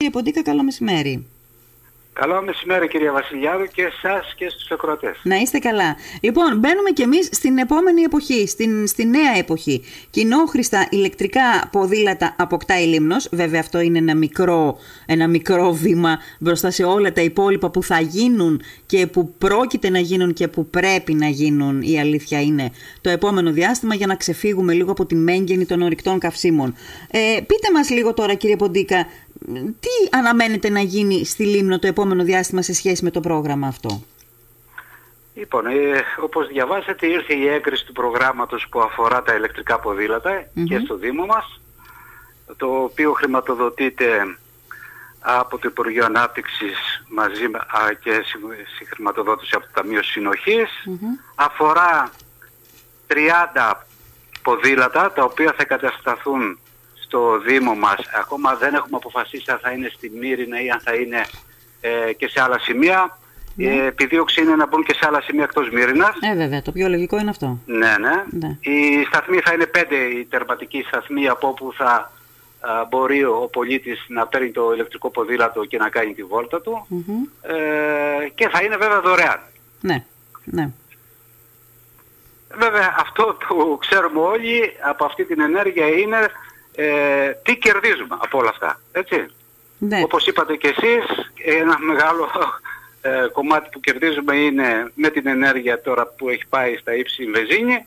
Κύριε Ποντίκα, καλό μεσημέρι. Καλό μεσημέρι κυρία Βασιλιάδου και εσάς και στους ακροατές. Να είστε καλά. Λοιπόν, μπαίνουμε κι εμείς στην επόμενη εποχή, στην, στη νέα εποχή. Κοινόχρηστα ηλεκτρικά ποδήλατα αποκτά η Λίμνος. Βέβαια αυτό είναι ένα μικρό, ένα μικρό βήμα μπροστά σε όλα τα υπόλοιπα που θα γίνουν και που πρόκειται να γίνουν και που πρέπει να γίνουν. Η αλήθεια είναι το επόμενο διάστημα για να ξεφύγουμε λίγο από τη μέγενη των ορυκτών καυσίμων. Ε, πείτε μας λίγο τώρα κύριε Ποντίκα, τι αναμένεται να γίνει στη Λίμνο το επόμενο διάστημα σε σχέση με το πρόγραμμα αυτό; Λοιπόν, ε, όπως διαβάσατε ήρθε η έγκριση του προγράμματος που αφορά τα ηλεκτρικά και στο Δήμο μας, το οποίο χρηματοδοτείται από το Υπουργείο Ανάπτυξης μαζί και χρηματοδότηση από το Ταμείο Αφορά 30 ποδήλατα τα οποία θα κατασταθούν στο Δήμο μας. Ακόμα δεν έχουμε αποφασίσει αν θα είναι στη Μύρινα ή αν θα είναι ε, και σε άλλα σημεία. Ναι. Ε, επιδίωξη είναι να μπουν και σε άλλα σημεία εκτός Μύρινας. Ε, βέβαια, το πιο λογικό είναι αυτό. Ναι, ναι. ναι. Οι σταθμοί θα είναι πέντε οι τερματικοί σταθμοί από όπου θα μπορεί ο πολίτης να παίρνει το ηλεκτρικό ποδήλατο και να κάνει τη βόλτα του. Ε, και θα είναι βέβαια δωρεάν. Ναι, ναι. Βέβαια αυτό που ξέρουμε όλοι από αυτή την ενέργεια είναι ε, τι κερδίζουμε από όλα αυτά. Έτσι. Ναι. Όπως είπατε και εσείς, ένα μεγάλο ε, κομμάτι που κερδίζουμε είναι με την ενέργεια τώρα που έχει πάει στα ύψη η βεζίνη.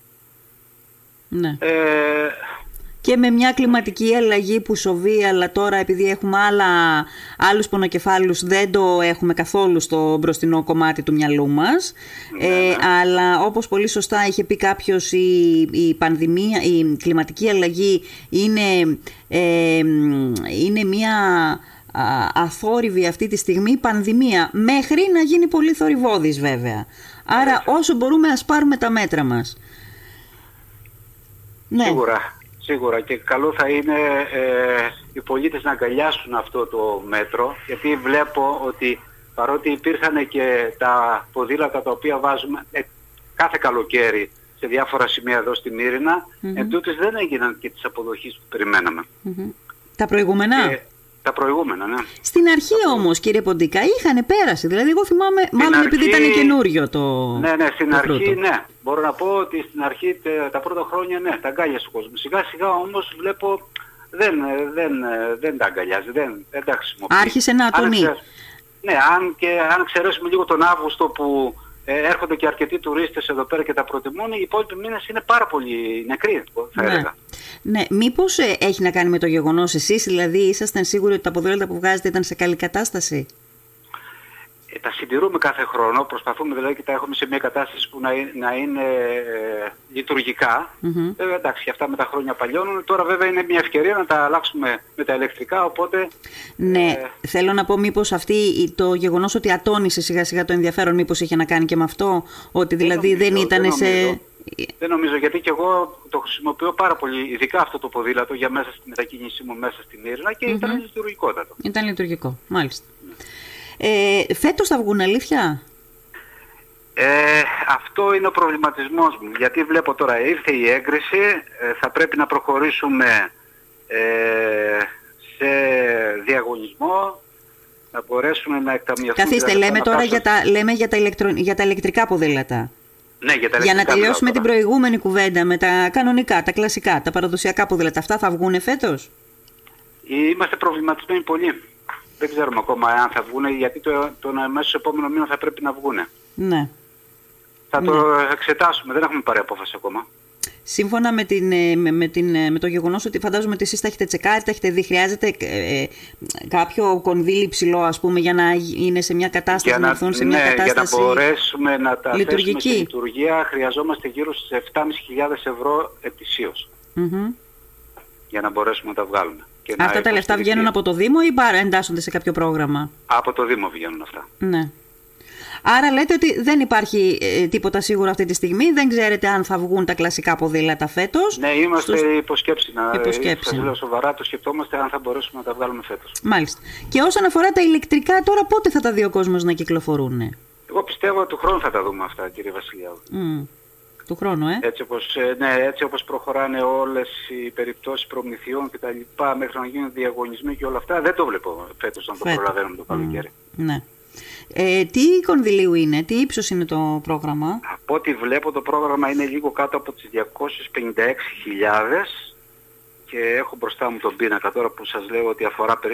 Ναι. Ε, και με μια κλιματική αλλαγή που σοβεί, αλλά τώρα επειδή έχουμε άλλα, άλλους πονοκεφάλους δεν το έχουμε καθόλου στο μπροστινό κομμάτι του μυαλού μας. Ναι, ε, ναι. αλλά όπως πολύ σωστά είχε πει κάποιος, η, η πανδημία, η κλιματική αλλαγή είναι, ε, είναι μια αθόρυβη αυτή τη στιγμή πανδημία, μέχρι να γίνει πολύ θορυβόδης βέβαια. Άρα όσο μπορούμε ας πάρουμε τα μέτρα μας. Ναι. Σίγουρα. Σίγουρα. Και καλό θα είναι ε, οι πολίτες να αγκαλιάσουν αυτό το μέτρο γιατί βλέπω ότι παρότι υπήρχαν και τα ποδήλατα τα οποία βάζουμε ε, κάθε καλοκαίρι σε διάφορα σημεία εδώ στη Μύρινα, mm δεν έγιναν και τις αποδοχές που περιμέναμε. Τα προηγούμενα; Τα προηγούμενα, ναι. Στην αρχή όμως, κύριε Ποντικά, είχαν πέρασει. Δηλαδή, εγώ θυμάμαι, μάλλον επειδή ήταν καινούριο το. Ναι, ναι, στην αρχή, ναι. Μπορώ να πω ότι στην αρχή τα πρώτα χρόνια, ναι, τα αγκάλιασε ο κόσμος. Σιγά σιγά όμως βλέπω δεν, δεν, δεν τα αγκαλιάζει, δεν, δεν τα χρησιμοποιεί. Άρχισε να τονεί. Ναι, αν, και, αν εξαιρέσουμε λίγο τον Αύγουστο που ε, έρχονται και αρκετοί τουρίστες εδώ πέρα και τα προτιμούν, οι υπόλοιποι μήνες είναι πάρα πολύ νεκροί, θα ναι. έλεγα. Ναι, μήπως ε, έχει να κάνει με το γεγονός εσείς, δηλαδή ήσασταν σίγουροι ότι τα ποδήλατα που βγάζετε ήταν σε καλή κατάσταση; Ε, τα συντηρούμε κάθε χρόνο, προσπαθούμε δηλαδή και τα έχουμε σε μια κατάσταση που να, είναι, να είναι ε, λειτουργικά. Mm-hmm. Βέβαια εντάξει, αυτά με τα χρόνια παλιώνουν. Τώρα βέβαια είναι μια ευκαιρία να τα αλλάξουμε με τα ηλεκτρικά, οπότε... Ναι, ε, θέλω να πω μήπως αυτή, το γεγονός ότι ατόνισε σιγά σιγά το ενδιαφέρον μήπως είχε να κάνει και με αυτό, ότι δηλαδή δεν, ήταν σε... Δεν νομίζω, γιατί και εγώ το χρησιμοποιώ πάρα πολύ, ειδικά αυτό το ποδήλατο για μέσα στη μετακίνησή μου μέσα στην Ήρνα και mm-hmm. ήταν λειτουργικότατο. Ήταν λειτουργικό, μάλιστα. Ε, φέτος θα βγουν αλήθεια; Ε, αυτό είναι ο προβληματισμός μου, γιατί βλέπω τώρα ήρθε η έγκριση, ε, θα πρέπει να προχωρήσουμε ε, σε διαγωνισμό, να μπορέσουμε να εκταμιευτούμε... Καθίστε, λέμε τώρα για τα, λέμε για τα, ηλεκτρο, για τα ηλεκτρικά ποδήλατα. Ναι, για, τα για να τελειώσουμε την προηγούμενη κουβέντα με τα κανονικά, τα κλασικά, τα παραδοσιακά ποδήλατα. Αυτά θα βγουν φέτος; Είμαστε προβληματισμένοι πολύ δεν ξέρουμε ακόμα αν θα βγουν, γιατί το, τον αμέσως επόμενο μήνα θα πρέπει να βγουν. Ναι. Θα το ναι. εξετάσουμε, δεν έχουμε πάρει απόφαση ακόμα. Σύμφωνα με, την, ε, με, με, την, ε, με το γεγονός ότι φαντάζομαι ότι εσείς τα έχετε τσεκάρει, τα έχετε δει, χρειάζεται ε, ε, κάποιο κονδύλι ψηλό, ας πούμε, για να είναι σε μια κατάσταση, για να, να έρθουν σε μια ναι, κατάσταση. Για να μπορέσουμε να τα λειτουργική. θέσουμε σε λειτουργία, χρειαζόμαστε γύρω στις 7.500 ευρώ ετησίως. Mm-hmm. Για να μπορέσουμε να τα βγάλουμε. Αυτά τα λεφτά βγαίνουν από το Δήμο ή παρά εντάσσονται σε κάποιο πρόγραμμα; Από το Δήμο βγαίνουν αυτά. Ναι. Άρα λέτε ότι δεν υπάρχει ε, τίποτα σίγουρο αυτή τη στιγμή. Δεν ξέρετε αν θα βγουν τα κλασικά ποδήλατα φέτος. Ναι, είμαστε στους... υποσκέψη. Να υποσκέψη. λέω σοβαρά, το σκεφτόμαστε αν θα μπορέσουμε να τα βγάλουμε φέτος. Μάλιστα. Και όσον αφορά τα ηλεκτρικά, τώρα πότε θα τα δει ο κόσμος να κυκλοφορούν. Εγώ πιστεύω ότι του χρόνου θα τα δούμε αυτά, κύριε Βασιλιάδου. Mm. Του χρόνου, ε. Έτσι όπως, ε, ναι, έτσι όπως προχωράνε όλες οι περιπτώσεις προμηθειών και τα λοιπά μέχρι να γίνουν διαγωνισμοί και όλα αυτά, δεν το βλέπω φέτος να το Φέτος. προλαβαίνουμε το καλοκαίρι. Mm, ναι. Ε, τι κονδυλίου είναι, τι ύψος είναι το πρόγραμμα; Από ό,τι βλέπω το πρόγραμμα είναι λίγο κάτω από τις 256.000 και έχω μπροστά μου τον πίνακα τώρα που σας λέω ότι αφορά, ε,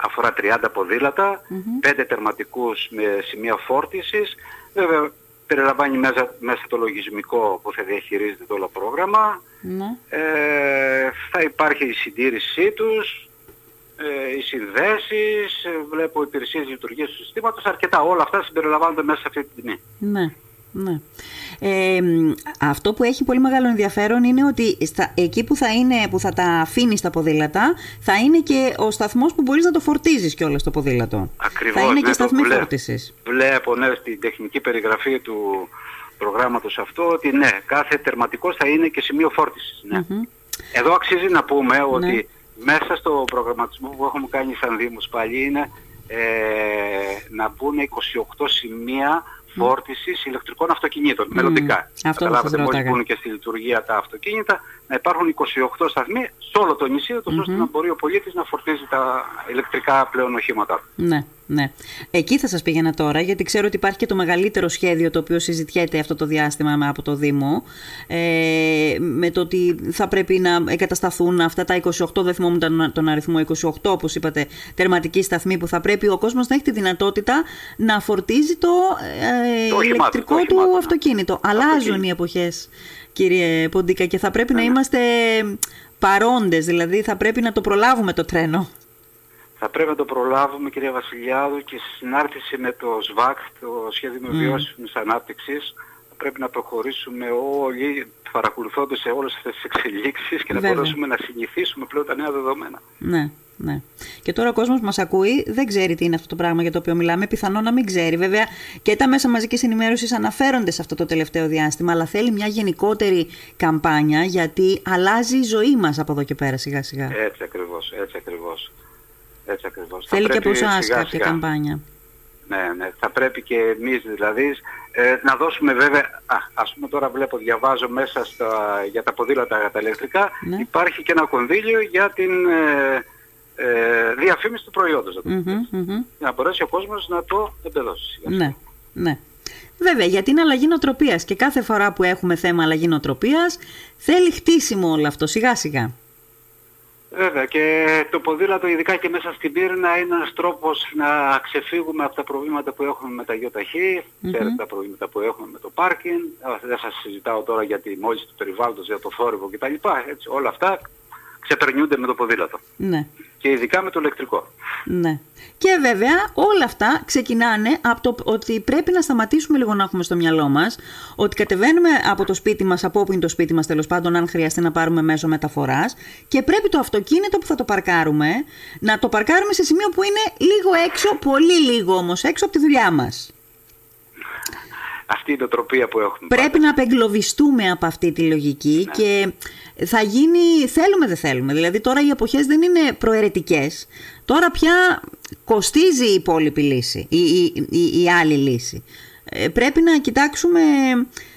αφορά 30 ποδήλατα, mm-hmm. 5 τερματικούς με σημεία φόρτισης. Βέβαια περιλαμβάνει μέσα, μέσα το λογισμικό που θα διαχειρίζεται το όλο πρόγραμμα. Ναι. Ε, θα υπάρχει η συντήρησή τους, ε, οι συνδέσεις, ε, βλέπω υπηρεσίες λειτουργίας του συστήματος, αρκετά όλα αυτά συμπεριλαμβάνονται μέσα σε αυτή τη τιμή. Ναι. Ναι. Ε, αυτό που έχει πολύ μεγάλο ενδιαφέρον είναι ότι στα, εκεί που θα, είναι, που θα τα αφήνεις τα ποδήλατα θα είναι και ο σταθμός που μπορείς να το φορτίζεις κιόλας το ποδήλατο. Ακριβώς. Θα είναι και σταθμή βλέπω, φόρτισης. Βλέπω ναι, στην τεχνική περιγραφή του προγράμματος αυτό ότι ναι, κάθε τερματικός θα είναι και σημείο φόρτισης. Ναι. Εδώ αξίζει να πούμε ναι. ότι μέσα στο προγραμματισμό που έχουμε κάνει σαν Δήμος πάλι είναι ε, να μπουν 28 σημεία φόρτιση ηλεκτρικών αυτοκινήτων, mm. μελλοντικά. Αυτό Καταλάβατε μόλις μπουν και στη λειτουργία τα αυτοκίνητα, να υπάρχουν 28 σταθμοί σε όλο το νησί, mm-hmm. ώστε να μπορεί ο πολίτης να φορτίζει τα ηλεκτρικά πλέον οχήματα. Ναι, ναι. Εκεί θα σας πήγαινα τώρα, γιατί ξέρω ότι υπάρχει και το μεγαλύτερο σχέδιο το οποίο συζητιέται αυτό το διάστημα από το Δήμο, ε, με το ότι θα πρέπει να εγκατασταθούν αυτά τα 28, δεν θυμόμουν τον αριθμό 28, όπως είπατε, τερματική σταθμή που θα πρέπει ο κόσμος να έχει τη δυνατότητα να φορτίζει το ε, ηλεκτρικό του αυτοκίνητο. Αλλάζουν οι εποχές κύριε Ποντίκα, και θα πρέπει να ναι, ναι. είμαστε παρόντες, δηλαδή θα πρέπει να το προλάβουμε το τρένο. Θα πρέπει να το προλάβουμε κυρία Βασιλιάδου και σε συνάρτηση με το ΣΒΑΚ, το Σχέδιο mm. Βιώσιμης Ανάπτυξης, θα πρέπει να προχωρήσουμε όλοι παρακολουθώντας σε όλες αυτές τις εξελίξεις και να μπορέσουμε να συνηθίσουμε πλέον τα νέα δεδομένα. Ναι. Ναι. Και τώρα ο κόσμος μας ακούει, δεν ξέρει τι είναι αυτό το πράγμα για το οποίο μιλάμε. Πιθανό να μην ξέρει. Βέβαια και τα μέσα μαζικής ενημέρωσης αναφέρονται σε αυτό το τελευταίο διάστημα, αλλά θέλει μια γενικότερη καμπάνια γιατί αλλάζει η ζωή μας από εδώ και πέρα σιγά σιγά. Έτσι ακριβώς. Έτσι ακριβώς. Έτσι ακριβώς. Θέλει και από εσάς κάποια καμπάνια. Ναι, ναι. Θα πρέπει και εμείς δηλαδή ε, να δώσουμε βέβαια, α, ας πούμε τώρα βλέπω, διαβάζω μέσα στα, για τα ποδήλατα τα ηλεκτρικά, ναι. υπάρχει και ένα κονδύλιο για την ε, ε, διαφήμιση του προϊόντος. Mm-hmm, Για να μπορέσει ο κόσμος να το εμπεδώσει. Ναι, ναι. Βέβαια, γιατί είναι αλλαγή νοοτροπίας και κάθε φορά που έχουμε θέμα αλλαγή νοοτροπίας θέλει χτίσιμο όλο αυτό σιγά σιγά. Βέβαια και το ποδήλατο ειδικά και μέσα στην πύρνα είναι ένας τρόπος να ξεφύγουμε από τα προβλήματα που έχουμε με τα γιοταχή, mm-hmm. τα προβλήματα που έχουμε με το πάρκινγκ, δεν σας συζητάω τώρα για τη μόλις του περιβάλλοντος, για το θόρυβο κτλ. Έτσι, όλα αυτά ξεπερνιούνται με το ποδήλατο. Ναι. Και ειδικά με το ηλεκτρικό. Ναι. Και βέβαια όλα αυτά ξεκινάνε από το ότι πρέπει να σταματήσουμε λίγο να έχουμε στο μυαλό μας ότι κατεβαίνουμε από το σπίτι μας, από όπου είναι το σπίτι μας τέλος πάντων, αν χρειαστεί να πάρουμε μέσο μεταφοράς, και πρέπει το αυτοκίνητο που θα το παρκάρουμε να το παρκάρουμε σε σημείο που είναι λίγο έξω, πολύ λίγο όμως έξω από τη δουλειά μας. Αυτή είναι η τροπία που έχουμε. Πρέπει να απεγκλωβιστούμε από αυτή τη λογική ναι. και θα γίνει, θέλουμε δεν θέλουμε. Δηλαδή τώρα οι εποχές δεν είναι προαιρετικές. Τώρα πια κοστίζει η υπόλοιπη λύση, η, η, η, άλλη λύση. Ε, πρέπει να κοιτάξουμε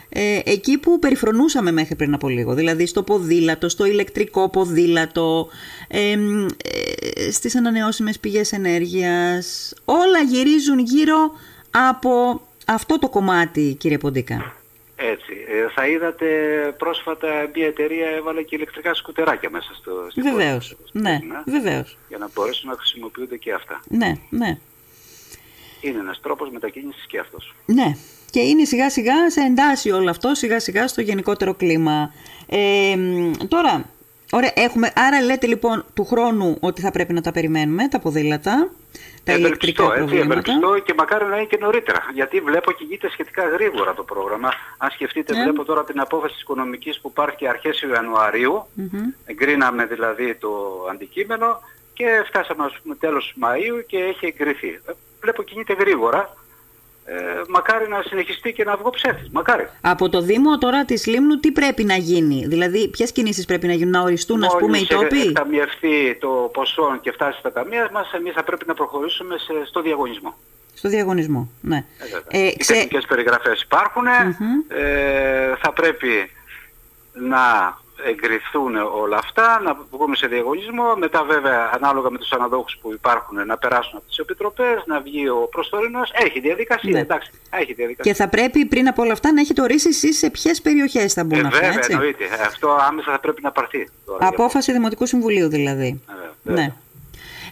ε, εκεί που περιφρονούσαμε μέχρι πριν από λίγο. Δηλαδή στο ποδήλατο, στο ηλεκτρικό ποδήλατο, ε, ε, στις ανανεώσιμες πηγές ενέργειας. Όλα γυρίζουν γύρω από αυτό το κομμάτι κύριε Ποντίκα. Έτσι. Ε, θα είδατε πρόσφατα μια εταιρεία έβαλε και ηλεκτρικά σκουτεράκια μέσα στο στην Βεβαίως. Ναι, ναι, βεβαίως. Για να μπορέσουν να χρησιμοποιούνται και αυτά. Ναι, ναι. Είναι ένας τρόπος μετακίνησης και αυτός. Ναι. Και είναι σιγά σιγά σε εντάσσει όλο αυτό σιγά σιγά στο γενικότερο κλίμα. Ε, τώρα, ωραία, έχουμε, άρα λέτε λοιπόν του χρόνου ότι θα πρέπει να τα περιμένουμε, τα ποδήλατα τα ηλεκτρικά έτσι, ευελπιστώ και μακάρι να είναι και νωρίτερα. Γιατί βλέπω κινείται σχετικά γρήγορα το πρόγραμμα. Αν σκεφτείτε, ναι. βλέπω τώρα την απόφαση της οικονομικής που υπάρχει αρχές Ιανουαρίου. Εγκρίναμε δηλαδή το αντικείμενο και φτάσαμε ας πούμε τέλος Μαΐου και έχει εγκριθεί. Ε, βλέπω κινείται γρήγορα ε, μακάρι να συνεχιστεί και να βγω ψεύτης. Μακάρι. Από το Δήμο τώρα της Λίμνου τι πρέπει να γίνει, δηλαδή ποιες κινήσεις πρέπει να γίνουν, να οριστούν ας πούμε οι τόποι; Μόλις ταμιευτεί το ποσό και φτάσει στα ταμεία μας, εμείς θα πρέπει να προχωρήσουμε σε, στο διαγωνισμό. Στο διαγωνισμό, ναι. Ε, Οι ξε... τεχνικές περιγραφές ε, θα πρέπει να εγκριθούν όλα αυτά, να βγούμε σε διαγωνισμό, μετά βέβαια ανάλογα με τους αναδόχους που υπάρχουν να περάσουν από τις επιτροπές, να βγει ο προστορινός, έχει διαδικασία, ναι. εντάξει, έχει διαδικασία. Και θα πρέπει πριν από όλα αυτά να έχετε ορίσει εσείς σε ποιες περιοχές θα μπουν ε, αυτά, βέβαια, έτσι; εννοείται. Αυτό άμεσα θα πρέπει να πάρθει. Απόφαση Δημοτικού Συμβουλίου δηλαδή. Ε, ναι.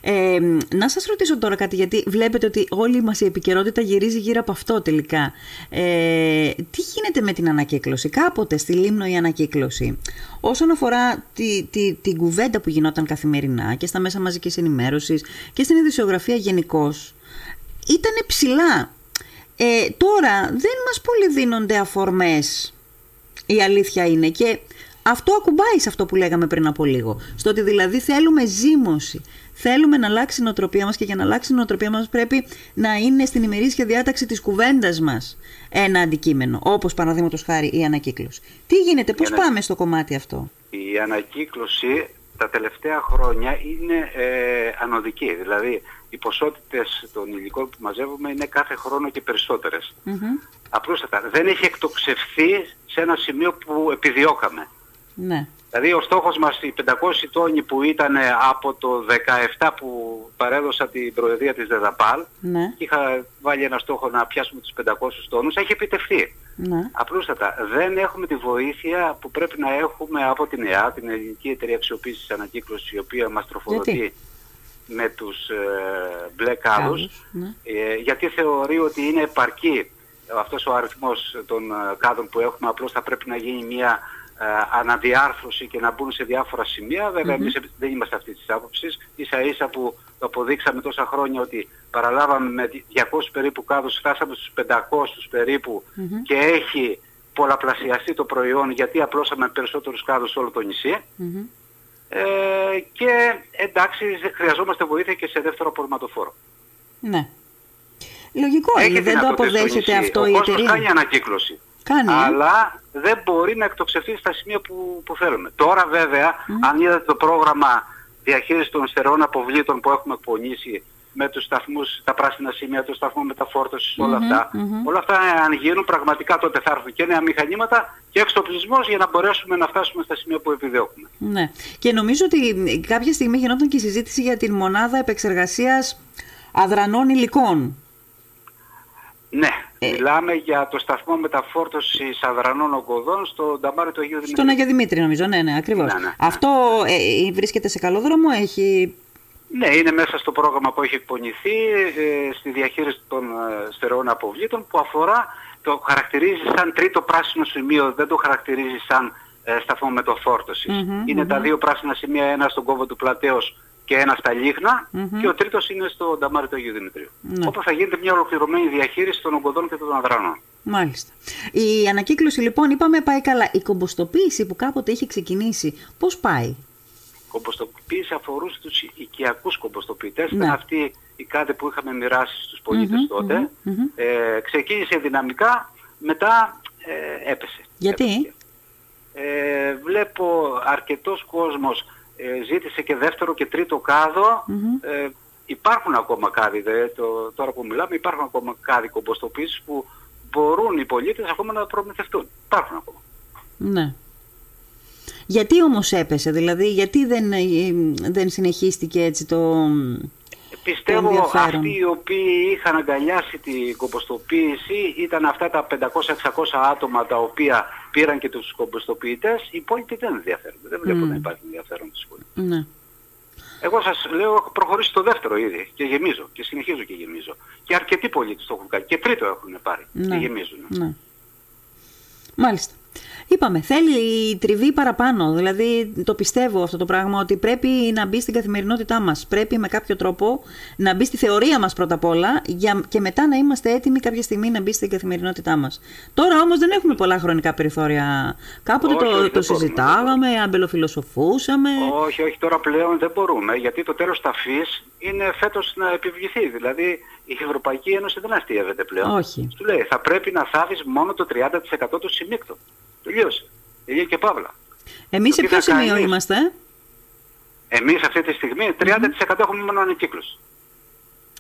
Ε, να σας ρωτήσω τώρα κάτι, γιατί βλέπετε ότι όλη μας η επικαιρότητα γυρίζει γύρω από αυτό τελικά. Ε, τι γίνεται με την ανακύκλωση, κάποτε στη Λίμνο η ανακύκλωση, όσον αφορά τη, τη, την κουβέντα που γινόταν καθημερινά και στα μέσα μαζικής ενημέρωσης και στην ειδησιογραφία γενικώς, ήταν ψηλά. Ε, τώρα δεν μας πολύ δίνονται αφορμές, η αλήθεια είναι και αυτό ακουμπάει σε αυτό που λέγαμε πριν από λίγο. Στο ότι δηλαδή θέλουμε ζήμωση. Θέλουμε να αλλάξει η νοοτροπία μας και για να αλλάξει η νοοτροπία μας πρέπει να είναι στην ημερήσια διάταξη της κουβέντας μας ένα αντικείμενο. Όπως παραδείγματος χάρη η ανακύκλωση. Τι γίνεται, πώς πάμε στο κομμάτι αυτό; Η ανακύκλωση τα τελευταία χρόνια είναι ε, ανωδική. Δηλαδή οι ποσότητες των υλικών που μαζεύουμε είναι κάθε χρόνο και περισσότερες. Mm-hmm. Απλούστατα. Δεν έχει εκτοξευθεί σε ένα σημείο που επιδιώκαμε. Ναι. Δηλαδή ο στόχος μας οι 500 τόνοι που ήταν από το 17 που παρέδωσα την προεδρία της ΔΕΔΑΠΑΛ ναι. και είχα βάλει ένα στόχο να πιάσουμε τους 500 τόνους, έχει επιτευχθεί. Ναι. Απλούστατα δεν έχουμε τη βοήθεια που πρέπει να έχουμε από την ΕΑ, την Ελληνική Εταιρεία Αξιοποίησης Ανακύκλωσης, η οποία μας τροφοδοτεί με τους ε, μπλε κάδους, ναι. ε, γιατί θεωρεί ότι είναι επαρκή αυτός ο αριθμός των ε, κάδων που έχουμε, απλώς θα πρέπει να γίνει μια ε, αναδιάρθρωση και να μπουν σε διάφορα σημεία. Βέβαια, mm-hmm. εμείς δεν είμαστε αυτής της άποψης. Ίσα ίσα που το αποδείξαμε τόσα χρόνια ότι παραλάβαμε με 200 περίπου κάδους, φτάσαμε στους 500 περίπου και έχει πολλαπλασιαστεί το προϊόν γιατί απλώσαμε περισσότερους κάδους σε όλο το νησί. Ε, και εντάξει, χρειαζόμαστε βοήθεια και σε δεύτερο απορριμματοφόρο. Ναι. Λογικό είναι, δεν το αποδέχεται αυτό η εταιρεία. Ο κόσμος κάνει ανακύκλωση. Κάνει. Αλλά δεν μπορεί να εκτοξευτεί στα σημεία που, που θέλουμε. Τώρα βέβαια, αν είδατε το πρόγραμμα διαχείρισης των στερεών αποβλήτων που έχουμε εκπονήσει με τους σταθμούς, τα πράσινα σημεία, το σταθμό μεταφόρτωσης, όλα αυτά. Όλα αυτά αν γίνουν πραγματικά τότε θα έρθουν και νέα μηχανήματα και εξοπλισμός για να μπορέσουμε να φτάσουμε στα σημεία που επιδιώκουμε. Ναι. Και νομίζω ότι κάποια στιγμή γινόταν και συζήτηση για την μονάδα επεξεργασίας αδρανών υλικών. Ναι, ε, μιλάμε για το σταθμό μεταφόρτωσης αδρανών ογκωδών στο Νταμάρι του Αγίου Δημήτρη. Στον Αγίου Δημήτρη νομίζω, ναι, ναι, ακριβώς. Ναι, ναι, ναι. Αυτό ε, βρίσκεται σε καλό δρόμο, έχει... Ναι, είναι μέσα στο πρόγραμμα που έχει εκπονηθεί ε, στη διαχείριση των ε, στερεών αποβλήτων που αφορά, το χαρακτηρίζει σαν τρίτο πράσινο σημείο, δεν το χαρακτηρίζει σαν ε, σταθμό μεταφόρτωσης. ειναι τα δύο πράσινα σημεία, ένα στον κόβο του Πλατέως και ένα στα λιγνα και ο τρίτος είναι στο Νταμάρι του Αγίου Δημητρίου. Ναι. Όπου θα γίνεται μια ολοκληρωμένη διαχείριση των ογκωδών και των αδρανών. Μάλιστα. Η ανακύκλωση λοιπόν είπαμε πάει καλά. Η κομποστοποίηση που κάποτε είχε ξεκινήσει, πώς πάει; Η κομποστοποίηση αφορούσε τους οικιακούς κομποστοποιητές. Ναι. Ήταν αυτή η κάτι που είχαμε μοιράσει στους πολίτες τότε. Ε, ξεκίνησε δυναμικά, μετά ε, έπεσε. Γιατί; Ε, βλέπω αρκετός κόσμος ε, ζήτησε και δεύτερο και τρίτο Ε, υπάρχουν ακόμα κάδοι, δε, το, τώρα που μιλάμε, υπάρχουν ακόμα κάδοι κομποστοποίησης που μπορούν οι πολίτες ακόμα να προμηθευτούν. Υπάρχουν ακόμα. Ναι. Γιατί όμως έπεσε, δηλαδή, γιατί δεν, ε, δεν συνεχίστηκε έτσι το... Πιστεύω αυτοί οι οποίοι είχαν αγκαλιάσει την κομποστοποίηση ήταν αυτά τα 500-600 άτομα τα οποία πήραν και τους κομποστοποιητές. Οι υπόλοιποι δεν ενδιαφέρονται. Δεν βλέπω mm. να υπάρχει ενδιαφέρον τους Ναι. Εγώ σας λέω έχω προχωρήσει το δεύτερο ήδη και γεμίζω και συνεχίζω και γεμίζω. Και αρκετοί πολίτες το έχουν κάνει. Και τρίτο έχουν πάρει ναι. και γεμίζουν. Ναι. Μάλιστα. Είπαμε, θέλει τριβή παραπάνω. Δηλαδή, το πιστεύω αυτό το πράγμα ότι πρέπει να μπει στην καθημερινότητά μας. Πρέπει με κάποιο τρόπο να μπει στη θεωρία μας πρώτα απ' όλα για, και μετά να είμαστε έτοιμοι κάποια στιγμή να μπει στην καθημερινότητά μας. Τώρα όμως δεν έχουμε πολλά χρονικά περιθώρια. Κάποτε όχι, το, όχι, το συζητάγαμε, αμπελοφιλοσοφούσαμε. Όχι, όχι, τώρα πλέον δεν μπορούμε γιατί το τέλος ταφή είναι φέτος να επιβληθεί. Δηλαδή η Ευρωπαϊκή Ένωση δεν αστείευεται πλέον. Όχι. Του λέει θα πρέπει να θάβεις μόνο το 30% του σημίκτου. Τελείωσε. Τελείωσε και παύλα. Εμείς σε ποιο σημείο κάνεις... είμαστε; Εμείς αυτή τη στιγμή 30% έχουμε μόνο ανακύκλωση.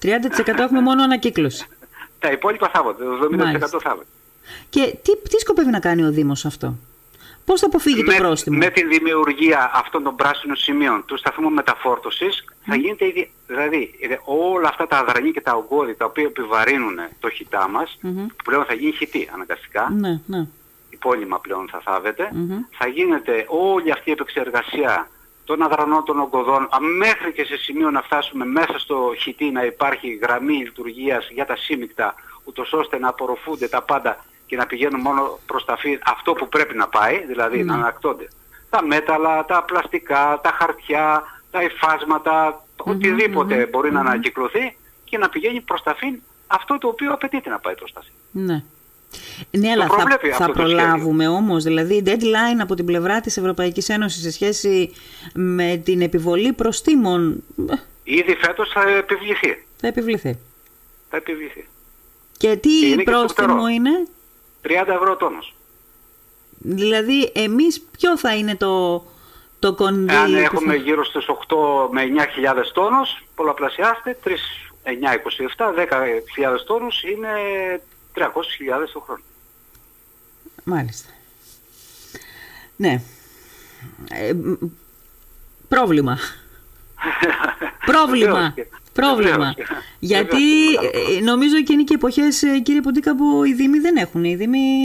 30% έχουμε μόνο ανακύκλωση. Τα υπόλοιπα θάβονται, το 70% θάβονται. Και τι, τι σκοπεύει να κάνει ο Δήμος αυτό; Πώς θα αποφύγει με, το πρόστιμο; Με τη δημιουργία αυτών των πράσινων σημείων του σταθμού μεταφόρτωσης θα γίνεται ήδη, δηλαδή όλα αυτά τα αδρανή και τα ογκώδη τα οποία επιβαρύνουν το χιτά μας, που πλέον θα γίνει χιτή αναγκαστικά. Ναι, ναι. Υπόλοιμα πλέον θα θάβεται. Θα γίνεται όλη αυτή η επεξεργασία των αδρανών των ογκωδών μέχρι και σε σημείο να φτάσουμε μέσα στο χιτή να υπάρχει γραμμή λειτουργίας για τα σύμμικτα ούτως ώστε να απορροφούνται τα πάντα και να πηγαίνουν μόνο προς τα φύ, αυτό που πρέπει να πάει, δηλαδή να ναι. ανακτώνται. Τα μέταλλα, τα πλαστικά, τα χαρτιά, τα υφάσματα, οτιδήποτε μπορεί να ανακυκλωθεί και να πηγαίνει προς τα φύ αυτό το οποίο απαιτείται να πάει προς τα φύ. Ναι. Ναι, αλλά θα, θα προλάβουμε όμως, δηλαδή deadline από την πλευρά της Ευρωπαϊκής Ένωσης σε σχέση με την επιβολή προστήμων. Ήδη φέτος θα επιβληθεί. Θα επιβληθεί. Θα επιβληθεί. Και τι και πρόστιμο είναι; 30 ευρώ τόνος. Δηλαδή εμείς ποιο θα είναι το, το κονδύλι. Αν έχουμε γύρω στους 8 με 9.000 τόνους, πολλαπλασιάστε, 3, 9, 27, 10.000 τόνους είναι 300.000 το χρόνο. Μάλιστα. Ναι. Ε, πρόβλημα. πρόβλημα. Πρόβλημα. Γιατί ε, νομίζω και είναι και εποχές, ε, κύριε Ποντίκα, που οι Δήμοι δεν έχουν. Οι Δήμοι...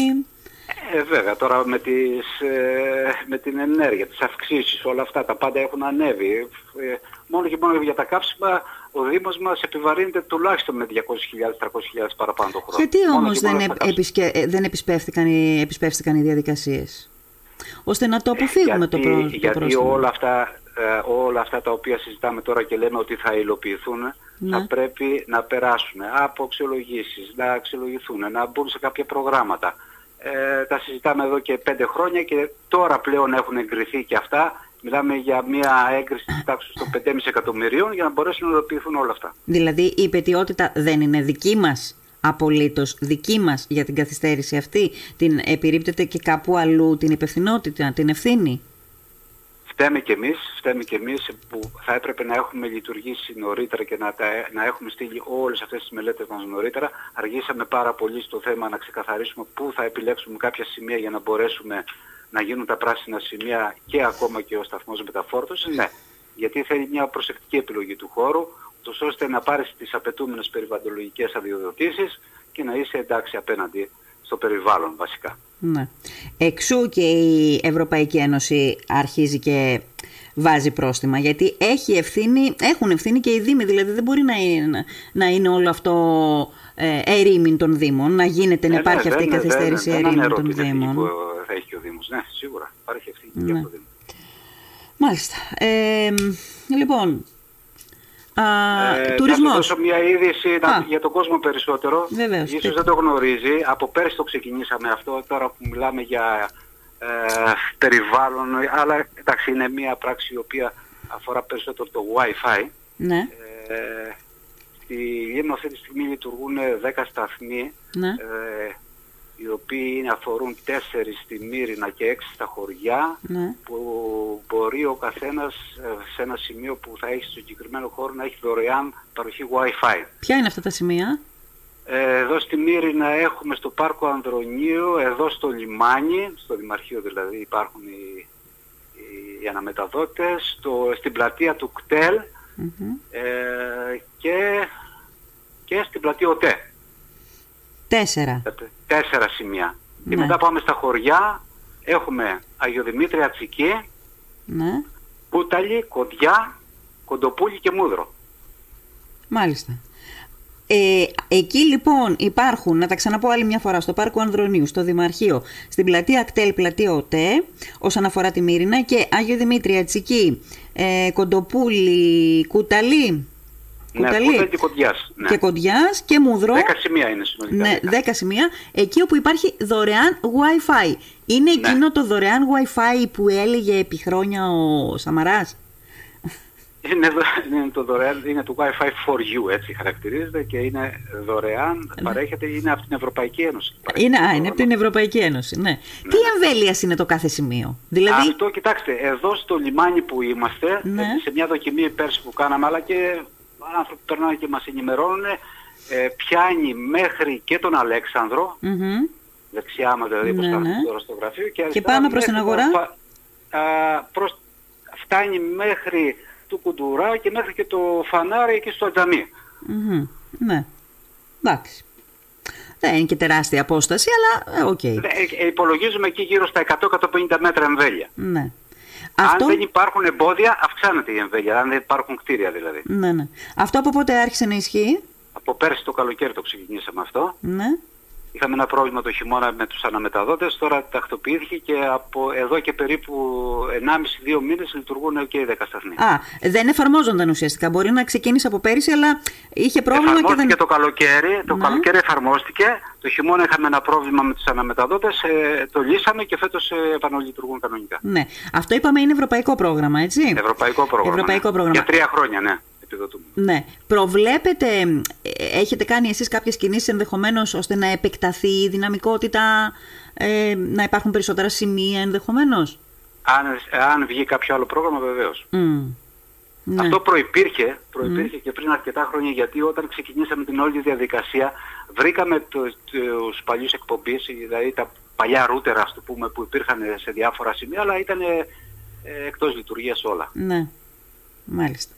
Ε, βέβαια, τώρα με, τις, ε, με την ενέργεια, τις αυξήσεις, όλα αυτά, τα πάντα έχουν ανέβει. Ε, μόνο και μόνο για τα κάψιμα ο Δήμος μας επιβαρύνεται τουλάχιστον με 200.000-300.000 παραπάνω το χρόνο. Γιατί όμως δεν, επισκε... Ε, δεν επισπεύθηκαν, οι... επισπεύστηκαν οι διαδικασίες, ώστε να το αποφύγουμε το, προ... γιατί όλα αυτά, ε, όλα αυτά τα οποία συζητάμε τώρα και λέμε ότι θα υλοποιηθούν, ναι. θα πρέπει να περάσουν από αξιολογήσεις, να αξιολογηθούν, να μπουν σε κάποια προγράμματα. Ε, τα συζητάμε εδώ και πέντε χρόνια και τώρα πλέον έχουν εγκριθεί και αυτά Μιλάμε για μια έγκριση της τάξης των 5,5 εκατομμυρίων για να μπορέσουν να υλοποιηθούν όλα αυτά. Δηλαδή η υπετιότητα δεν είναι δική μας απολύτως δική μας για την καθυστέρηση αυτή; Την επιρρύπτεται και κάπου αλλού την υπευθυνότητα, την ευθύνη; Φταίμε κι εμείς, φταίμε κι εμείς που θα έπρεπε να έχουμε λειτουργήσει νωρίτερα και να, τα, να έχουμε στείλει όλες αυτές τις μελέτες μας νωρίτερα. Αργήσαμε πάρα πολύ στο θέμα να ξεκαθαρίσουμε πού θα επιλέξουμε κάποια σημεία για να μπορέσουμε να γίνουν τα πράσινα σημεία και ακόμα και ο σταθμός μεταφόρτωσης, ναι. Γιατί θέλει μια προσεκτική επιλογή του χώρου, ούτως ώστε να πάρεις τις απαιτούμενες περιβαλλοντολογικές αδειοδοτήσεις και να είσαι εντάξει απέναντι στο περιβάλλον βασικά. Ναι. Εξού και η Ευρωπαϊκή Ένωση αρχίζει και βάζει πρόστιμα, γιατί έχει ευθύνη, έχουν ευθύνη και οι Δήμοι, δηλαδή δεν μπορεί να είναι, να είναι όλο αυτό ε, ερήμην των Δήμων, να γίνεται, να ε, υπάρχει ναι, αυτή η καθυστέρηση ερήμην των Δήμων θα έχει και ο Δήμος. Ναι, σίγουρα. Υπάρχει ευθύνη ναι. και από το Δήμο. Μάλιστα. Ε, λοιπόν, Α, ε, τουρισμός. Θα δώσω μια είδηση για τον κόσμο περισσότερο. Βεβαίως. Ίσως δεν το γνωρίζει. Από πέρσι το ξεκινήσαμε αυτό. Τώρα που μιλάμε για ε, περιβάλλον. Αλλά εντάξει είναι μια πράξη η οποία αφορά περισσότερο το Wi-Fi. Ναι. Ε, στη Λίμνο αυτή τη στιγμή λειτουργούν 10 σταθμοί. Ναι. Ε, οι οποίοι αφορούν τέσσερις στη Μύρινα και έξι στα χωριά ναι. που μπορεί ο καθένας ε, σε ένα σημείο που θα έχει στο συγκεκριμένο χώρο να έχει δωρεάν παροχή Wi-Fi. Ποια είναι αυτά τα σημεία; Ε, εδώ στη Μύρινα έχουμε στο Πάρκο Ανδρονίου, εδώ στο λιμάνι, στο Δημαρχείο δηλαδή υπάρχουν οι, οι, αναμεταδότες, στο, στην πλατεία του ΚΤΕΛ ε, και, και στην πλατεία ΟΤΕ. Τέσσερα. Τέσσερα σημεία. Και ναι. μετά πάμε στα χωριά. Έχουμε Αγιοδημήτρια Τσική, ναι. Κούταλη, Κοντιά, Κοντοπούλη και Μούδρο. Μάλιστα. Ε, εκεί λοιπόν υπάρχουν, να τα ξαναπώ άλλη μια φορά, στο Πάρκο Ανδρονίου, στο Δημαρχείο, στην πλατεία Κτέλ, πλατεία ΟΤΕ, όσον αφορά τη Μύρινα και Άγιο Δημήτρια, Τσική, ε, Κοντοπούλη, Κούταλη, ναι, και Κοντιάς. Ναι. Και Κοντιάς και Μούδρο. Δέκα σημεία είναι συνολικά. Ναι, δέκα σημεία. Εκεί όπου υπάρχει δωρεάν Wi-Fi. Είναι ναι. εκείνο το δωρεάν Wi-Fi που έλεγε επί χρόνια ο Σαμαράς; Είναι, είναι το δωρεάν, είναι το Wi-Fi for you, έτσι χαρακτηρίζεται και είναι δωρεάν, ναι. παρέχεται, είναι από την Ευρωπαϊκή Ένωση. Είναι, α, είναι από την Ευρωπαϊκή Ένωση, ναι. ναι. Τι εμβέλειας είναι το κάθε σημείο, δηλαδή... Αυτό, κοιτάξτε, εδώ στο λιμάνι που είμαστε, ναι. σε μια δοκιμή πέρσι που κάναμε, αλλά και άνθρωποι που περνάνε και μας ενημερώνουν, ε, πιάνει μέχρι και τον αλεξανδρο δεξιά μας δηλαδή που ναι, ναι. τώρα στο γραφείο και, και πάμε προς την αγορά; α, προς, φτάνει μέχρι του Κουντουρά και μέχρι και το φανάρι εκεί στο τζαμι Ναι, εντάξει. Δεν είναι και τεράστια απόσταση, αλλά ε, OK. Okay. Ναι, ε, υπολογίζουμε εκεί γύρω στα 100-150 μέτρα εμβέλεια. Ναι. Αν δεν υπάρχουν εμπόδια, αυξάνεται η εμβέλεια. Αν δεν υπάρχουν κτίρια δηλαδή. Ναι, ναι. Αυτό από πότε άρχισε να ισχύει; Από πέρσι το καλοκαίρι το ξεκινήσαμε αυτό. Ναι. Είχαμε ένα πρόβλημα το χειμώνα με τους αναμεταδότες, τώρα τακτοποιήθηκε και από εδώ και περίπου 1,5-2 μήνες λειτουργούν και οι 10 σταθμοί. Α, δεν εφαρμόζονταν ουσιαστικά. Μπορεί να ξεκίνησε από πέρυσι, αλλά είχε πρόβλημα και δεν... το καλοκαίρι, το ναι. καλοκαίρι εφαρμόστηκε. Το χειμώνα είχαμε ένα πρόβλημα με τους αναμεταδότες, ε, το λύσαμε και φέτος ε, επαναλειτουργούν κανονικά. Ναι. Αυτό είπαμε είναι ευρωπαϊκό πρόγραμμα, έτσι; Ευρωπαϊκό πρόγραμμα. Ευρωπαϊκό ναι. πρόγραμμα. Για τρία χρόνια, ναι. Ναι. Προβλέπετε, ε, έχετε κάνει εσείς κάποιες κινήσεις ενδεχομένως ώστε να επεκταθεί η δυναμικότητα, ε, να υπάρχουν περισσότερα σημεία ενδεχομένως; Αν, αν βγει κάποιο άλλο πρόγραμμα βεβαίως. Ναι. Αυτό προϋπήρχε, προϋπήρχε και πριν αρκετά χρόνια γιατί όταν ξεκινήσαμε την όλη διαδικασία βρήκαμε το, τους παλιούς εκπομπείς, δηλαδή τα παλιά ρούτερα το πούμε, που υπήρχαν σε διάφορα σημεία αλλά ήταν ε, εκτός λειτουργίας όλα. Ναι, μάλιστα.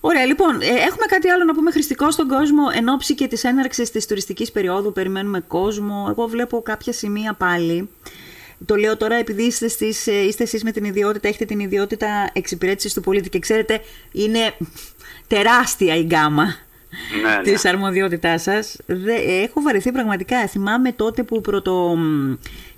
Ωραία, λοιπόν, ε, έχουμε κάτι άλλο να πούμε χρηστικό στον κόσμο εν ώψη και της έναρξης της τουριστικής περίοδου. Περιμένουμε κόσμο. Εγώ βλέπω κάποια σημεία πάλι. Το λέω τώρα επειδή είστε, στις, ε, είστε εσείς με την ιδιότητα, έχετε την ιδιότητα εξυπηρέτησης του πολίτη και ξέρετε είναι τεράστια η γκάμα ναι, ναι. της αρμοδιότητάς σας. έχω βαρεθεί πραγματικά. Θυμάμαι τότε που πρώτο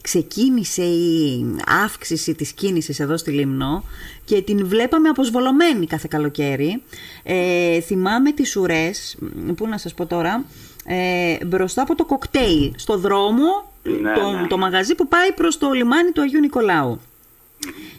ξεκίνησε η αύξηση της κίνησης εδώ στη Λίμνο και την βλέπαμε αποσβολωμένη κάθε καλοκαίρι. Ε, θυμάμαι τις ουρές, πού να σας πω τώρα, ε, μπροστά από το κοκτέιλ, στο δρόμο, ναι, το, ναι. το μαγαζί που πάει προς το λιμάνι του Αγίου Νικολάου.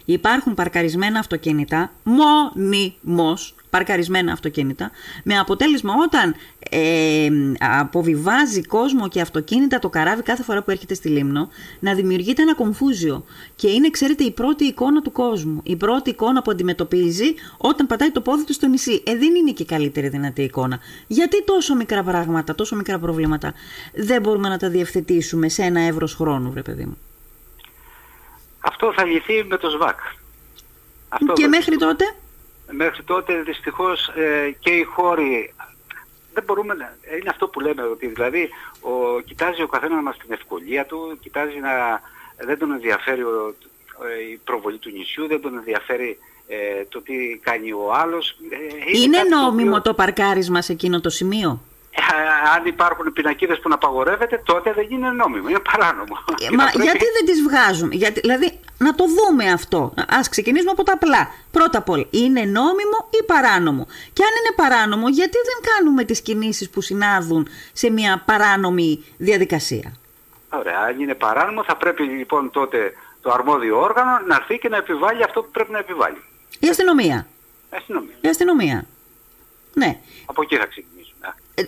Υπάρχουν παρκαρισμένα αυτοκίνητα, μονίμως παρκαρισμένα αυτοκίνητα, με αποτέλεσμα όταν ε, αποβιβάζει κόσμο και αυτοκίνητα το καράβι κάθε φορά που έρχεται στη Λίμνο, να δημιουργείται ένα κομφούζιο. Και είναι, ξέρετε, η πρώτη εικόνα του κόσμου. Η πρώτη εικόνα που αντιμετωπίζει όταν πατάει το πόδι του στο νησί. Ε, δεν είναι και η καλύτερη δυνατή εικόνα. Γιατί τόσο μικρά πράγματα, τόσο μικρά προβλήματα δεν μπορούμε να τα διευθετήσουμε σε ένα εύρος χρόνου, βρε παιδί μου. Αυτό θα λυθεί με το ΣΒΑΚ. Αυτό και μέχρι τότε; Μέχρι τότε δυστυχώς ε, και οι χώροι δεν μπορούμε να... Είναι αυτό που λέμε ότι δηλαδή ο, κοιτάζει ο καθένας μας την ευκολία του, κοιτάζει να... Δεν τον ενδιαφέρει ο, ε, η προβολή του νησιού, δεν τον ενδιαφέρει ε, το τι κάνει ο άλλος. Ε, είναι, είναι νόμιμο το, το παρκάρισμα σε εκείνο το σημείο; Αν υπάρχουν πινακίδες που να απαγορεύεται, τότε δεν είναι νόμιμο, είναι παράνομο. Ε, μα γιατί δεν τις βγάζουν, γιατί, δηλαδή να το δούμε αυτό. Ας ξεκινήσουμε από τα απλά. Πρώτα απ' όλα, είναι νόμιμο ή παράνομο; Και αν είναι παράνομο, γιατί δεν κάνουμε τις κινήσεις που συνάδουν σε μια παράνομη διαδικασία; Ωραία, αν είναι παράνομο θα πρέπει λοιπόν τότε το αρμόδιο όργανο να έρθει και να επιβάλλει αυτό που πρέπει να επιβάλλει. Η αστυνομία. Η αστυνομία. Η αστυνομία. Ναι. Από εκεί θα ξεκινήσουμε. Ε,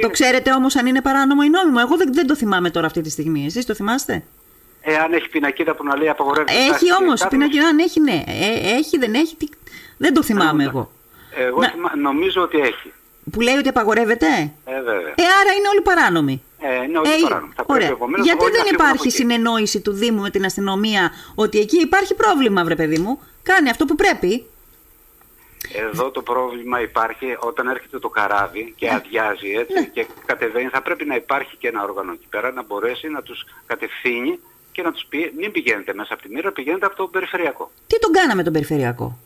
το ξέρετε όμως αν είναι παράνομο ή νόμιμο. Εγώ δεν, δεν το θυμάμαι τώρα αυτή τη στιγμή. Εσείς το θυμάστε; Ε, αν έχει πινακίδα που να λέει απαγορεύεται. Έχει όμως πινακίδα, αν έχει ναι. Ε, έχει, δεν έχει. Δεν το θυμάμαι εγώ. Εγώ να... νομίζω ότι έχει. Που λέει ότι απαγορεύεται; Ε, βέβαια. Ε, άρα είναι όλοι παράνομοι. Ε, είναι όλοι ε, παράνομοι. Θα ωραία. Γιατί δεν υπάρχει συνεννόηση του Δήμου με την αστυνομία ότι εκεί υπάρχει πρόβλημα, βρε παιδί μου. Κάνει αυτό που πρέπει. Εδώ το πρόβλημα υπάρχει όταν έρχεται το καράβι και ναι. αδειάζει έτσι ναι. και κατεβαίνει. Θα πρέπει να υπάρχει και ένα όργανο εκεί πέρα να μπορέσει να τους κατευθύνει και να τους πει μην πηγαίνετε μέσα από τη μοίρα, πηγαίνετε από το περιφερειακό. Τι τον κάναμε τον περιφερειακό;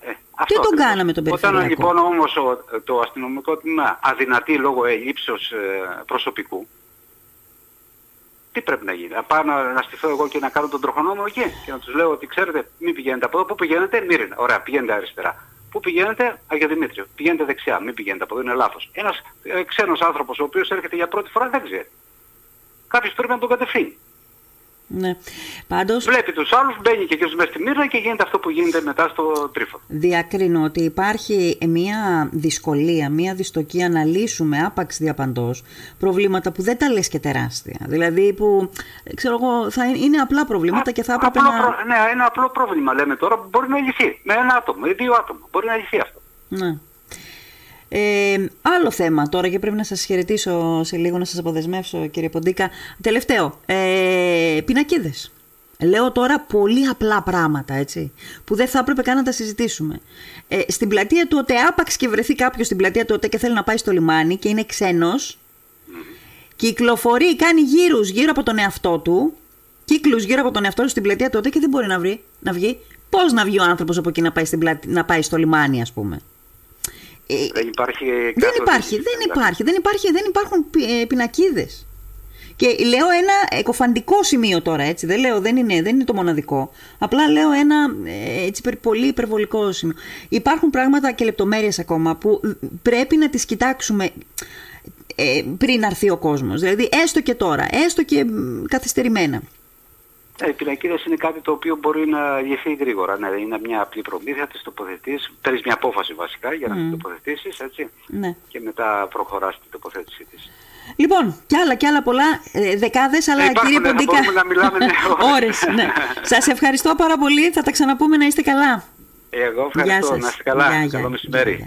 Ε, αυτό Τι τον κάναμε τον περιφερειακό; Όταν λοιπόν όμως το αστυνομικό τμήμα αδυνατεί λόγω ελλείψεως ε, προσωπικού, τι πρέπει να γίνει; Να πάω να, να στηθώ εγώ και να κάνω τον τροχονόμο εκεί και να τους λέω ότι ξέρετε μην πηγαίνετε από εδώ. Πού πηγαίνετε Μύρινα. Ωραία πηγαίνετε αριστερά. Πού πηγαίνετε; Αγία Δημήτριο. Πηγαίνετε δεξιά. Μην πηγαίνετε από εδώ. Είναι λάθος. Ένας ε, ξένος άνθρωπος ο οποίος έρχεται για πρώτη φορά δεν ξέρει. Κάποιος πρέπει να τον κατευθύνει. Ναι. Πάντως... Βλέπει τους άλλους, μπαίνει και εκείνος μέσα στη μοίρα και γίνεται αυτό που γίνεται μετά στο τρίφο. Διακρίνω ότι υπάρχει μια δυσκολία, μια δυστοκία να λύσουμε άπαξ διαπαντός προβλήματα που δεν τα λες και τεράστια. Δηλαδή που, ξέρω εγώ, θα είναι απλά προβλήματα και θα έπρεπε να... Προ... Ναι, ένα απλό πρόβλημα λέμε τώρα που μπορεί να λυθεί. Με ένα άτομο ή δύο άτομα. Μπορεί να λυθεί αυτό. Ναι. Ε, άλλο θέμα τώρα και πρέπει να σας χαιρετήσω σε λίγο, να σας αποδεσμεύσω κύριε Ποντίκα. Τελευταίο, ε, πινακίδες. Λέω τώρα πολύ απλά πράγματα, έτσι, που δεν θα έπρεπε καν να τα συζητήσουμε. Ε, στην πλατεία του ΟΤΕ, άπαξ και βρεθεί κάποιος στην πλατεία του ΟΤΕ και θέλει να πάει στο λιμάνι και είναι ξένος, κυκλοφορεί, κάνει γύρους γύρω από τον εαυτό του, κύκλους γύρω από τον εαυτό του στην πλατεία του ΟΤΕ και δεν μπορεί να, βρει, να βγει. Πώς να βγει ο άνθρωπος από εκεί να πάει, στην να πάει στο λιμάνι, ας πούμε; Ε, δεν υπάρχει δεν υπάρχει, δεν υπάρχει, δεν υπάρχει, δεν υπάρχουν ε, πινακίδες. Και λέω ένα εκοφαντικό σημείο τώρα, έτσι. Δεν λέω, δεν είναι, δεν είναι το μοναδικό. Απλά λέω ένα ε, έτσι, πολύ υπερβολικό σημείο. Υπάρχουν πράγματα και λεπτομέρειες ακόμα που πρέπει να τις κοιτάξουμε ε, πριν αρθεί ο κόσμος. Δηλαδή έστω και τώρα, έστω και καθυστερημένα. Ε, οι πινακίδε είναι κάτι το οποίο μπορεί να λυθεί γρήγορα. Ναι, είναι μια απλή προμήθεια, τη τοποθετεί. Παίρνεις μια απόφαση βασικά για να mm. την τοποθετήσεις, έτσι. Ναι. Και μετά προχωράς την τοποθέτησή της. Λοιπόν, κι άλλα κι άλλα πολλά, ε, δεκάδες, αλλά ε, κύριε Ποντίκα, να μιλάμε, ναι, ώρες. ναι. Σας ευχαριστώ πάρα πολύ, θα τα ξαναπούμε να είστε καλά. Εγώ ευχαριστώ, να είστε καλά. Γεια, Καλό μεσημέρι.